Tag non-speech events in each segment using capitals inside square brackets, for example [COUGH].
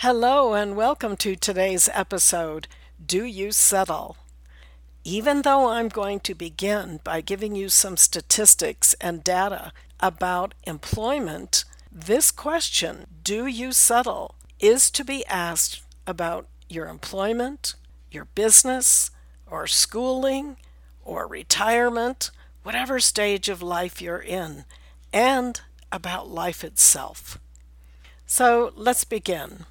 Hello, and welcome to today's episode Do You Settle? Even though I'm going to begin by giving you some statistics and data about employment, this question, Do you settle, is to be asked about your employment, your business, or schooling, or retirement, whatever stage of life you're in, and about life itself. So let's begin.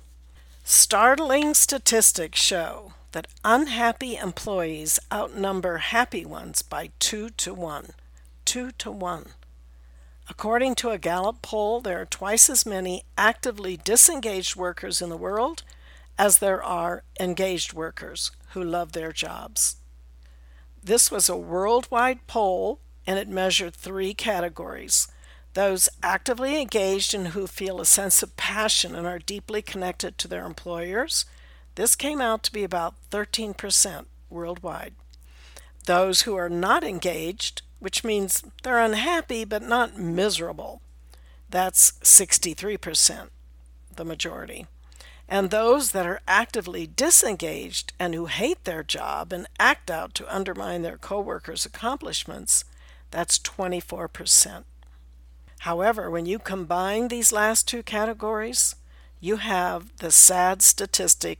Startling statistics show that unhappy employees outnumber happy ones by two to one. Two to one. According to a Gallup poll, there are twice as many actively disengaged workers in the world as there are engaged workers who love their jobs. This was a worldwide poll and it measured three categories those actively engaged and who feel a sense of passion and are deeply connected to their employers. This came out to be about 13% worldwide. Those who are not engaged, which means they're unhappy but not miserable, that's 63%, the majority and those that are actively disengaged and who hate their job and act out to undermine their coworkers' accomplishments, that's 24%. However, when you combine these last two categories, you have the sad statistic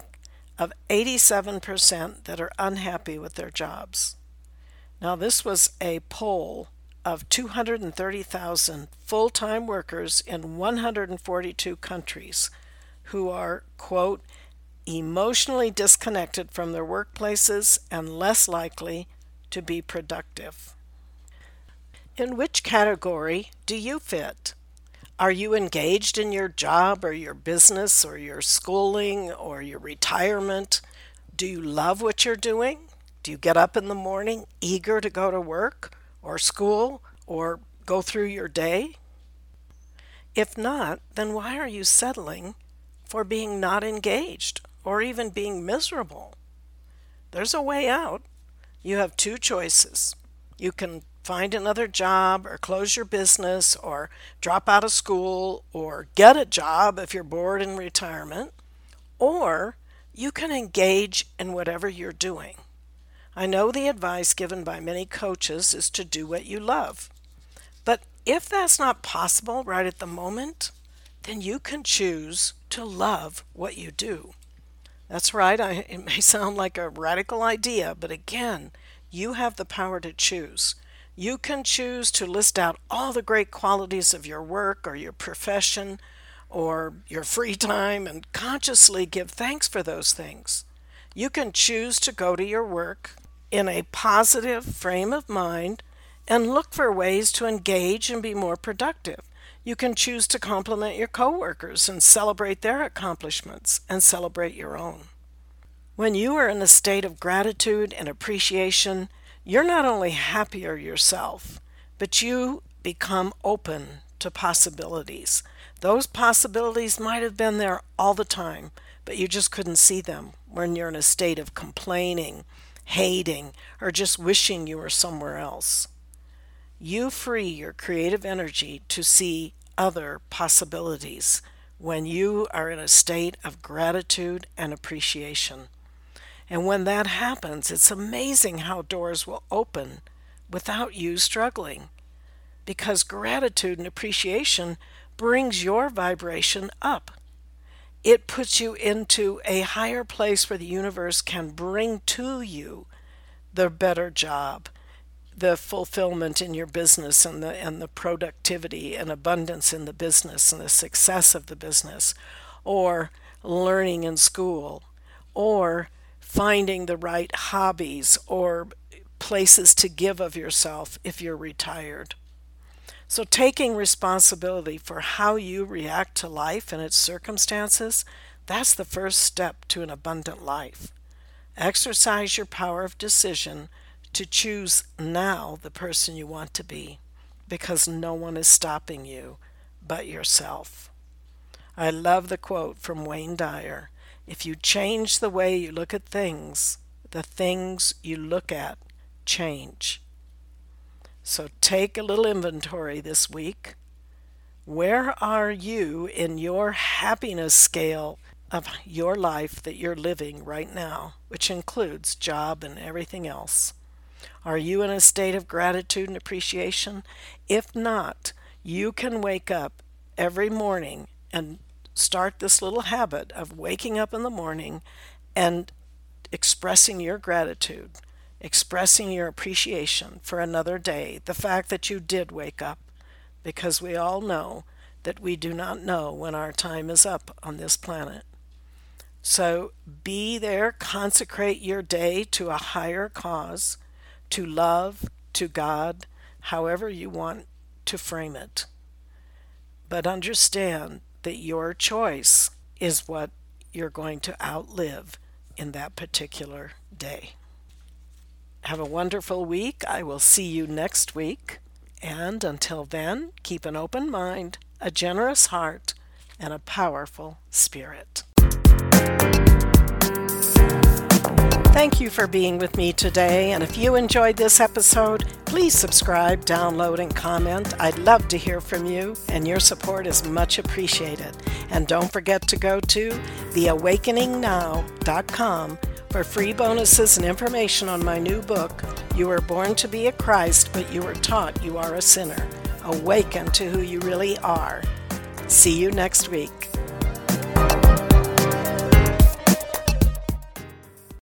of 87% that are unhappy with their jobs. Now, this was a poll of 230,000 full time workers in 142 countries who are, quote, emotionally disconnected from their workplaces and less likely to be productive. In which category do you fit? Are you engaged in your job or your business or your schooling or your retirement? Do you love what you're doing? Do you get up in the morning eager to go to work or school or go through your day? If not, then why are you settling for being not engaged or even being miserable. There's a way out. You have two choices. You can find another job or close your business or drop out of school or get a job if you're bored in retirement, or you can engage in whatever you're doing. I know the advice given by many coaches is to do what you love. But if that's not possible right at the moment, then you can choose to love what you do. That's right, I, it may [LAUGHS] sound like a radical idea, but again, you have the power to choose. You can choose to list out all the great qualities of your work or your profession or your free time and consciously give thanks for those things. You can choose to go to your work in a positive frame of mind and look for ways to engage and be more productive. You can choose to compliment your coworkers and celebrate their accomplishments and celebrate your own. When you are in a state of gratitude and appreciation, you're not only happier yourself, but you become open to possibilities. Those possibilities might have been there all the time, but you just couldn't see them when you're in a state of complaining, hating, or just wishing you were somewhere else you free your creative energy to see other possibilities when you are in a state of gratitude and appreciation. And when that happens, it's amazing how doors will open without you struggling. Because gratitude and appreciation brings your vibration up. It puts you into a higher place where the universe can bring to you the better job, the fulfillment in your business and the and the productivity and abundance in the business and the success of the business or learning in school or finding the right hobbies or places to give of yourself if you're retired So, taking responsibility for how you react to life and its circumstances, that's the first step to an abundant life. Exercise your power of decision to choose now the person you want to be because no one is stopping you but yourself. I love the quote from Wayne Dyer If you change the way you look at things, the things you look at change. So take a little inventory this week. Where are you in your happiness scale of your life that you're living right now, which includes job and everything else? Are you in a state of gratitude and appreciation? If not, you can wake up every morning and start this little habit of waking up in the morning and expressing your gratitude, expressing your appreciation for another day, the fact that you did wake up, because we all know that we do not know when our time is up on this planet. So be there, consecrate your day to a higher cause, to love, to God, however you want to frame it. But understand that your choice is what you're going to outlive in that particular day. Have a wonderful week. I will see you next week. And until then, keep an open mind, a generous heart, and a powerful spirit. Thank you for being with me today. And if you enjoyed this episode, please subscribe, download, and comment. I'd love to hear from you, and your support is much appreciated. And don't forget to go to theawakeningnow.com for free bonuses and information on my new book, You Were Born to Be a Christ, but You Were Taught You Are a Sinner. Awaken to who you really are. See you next week.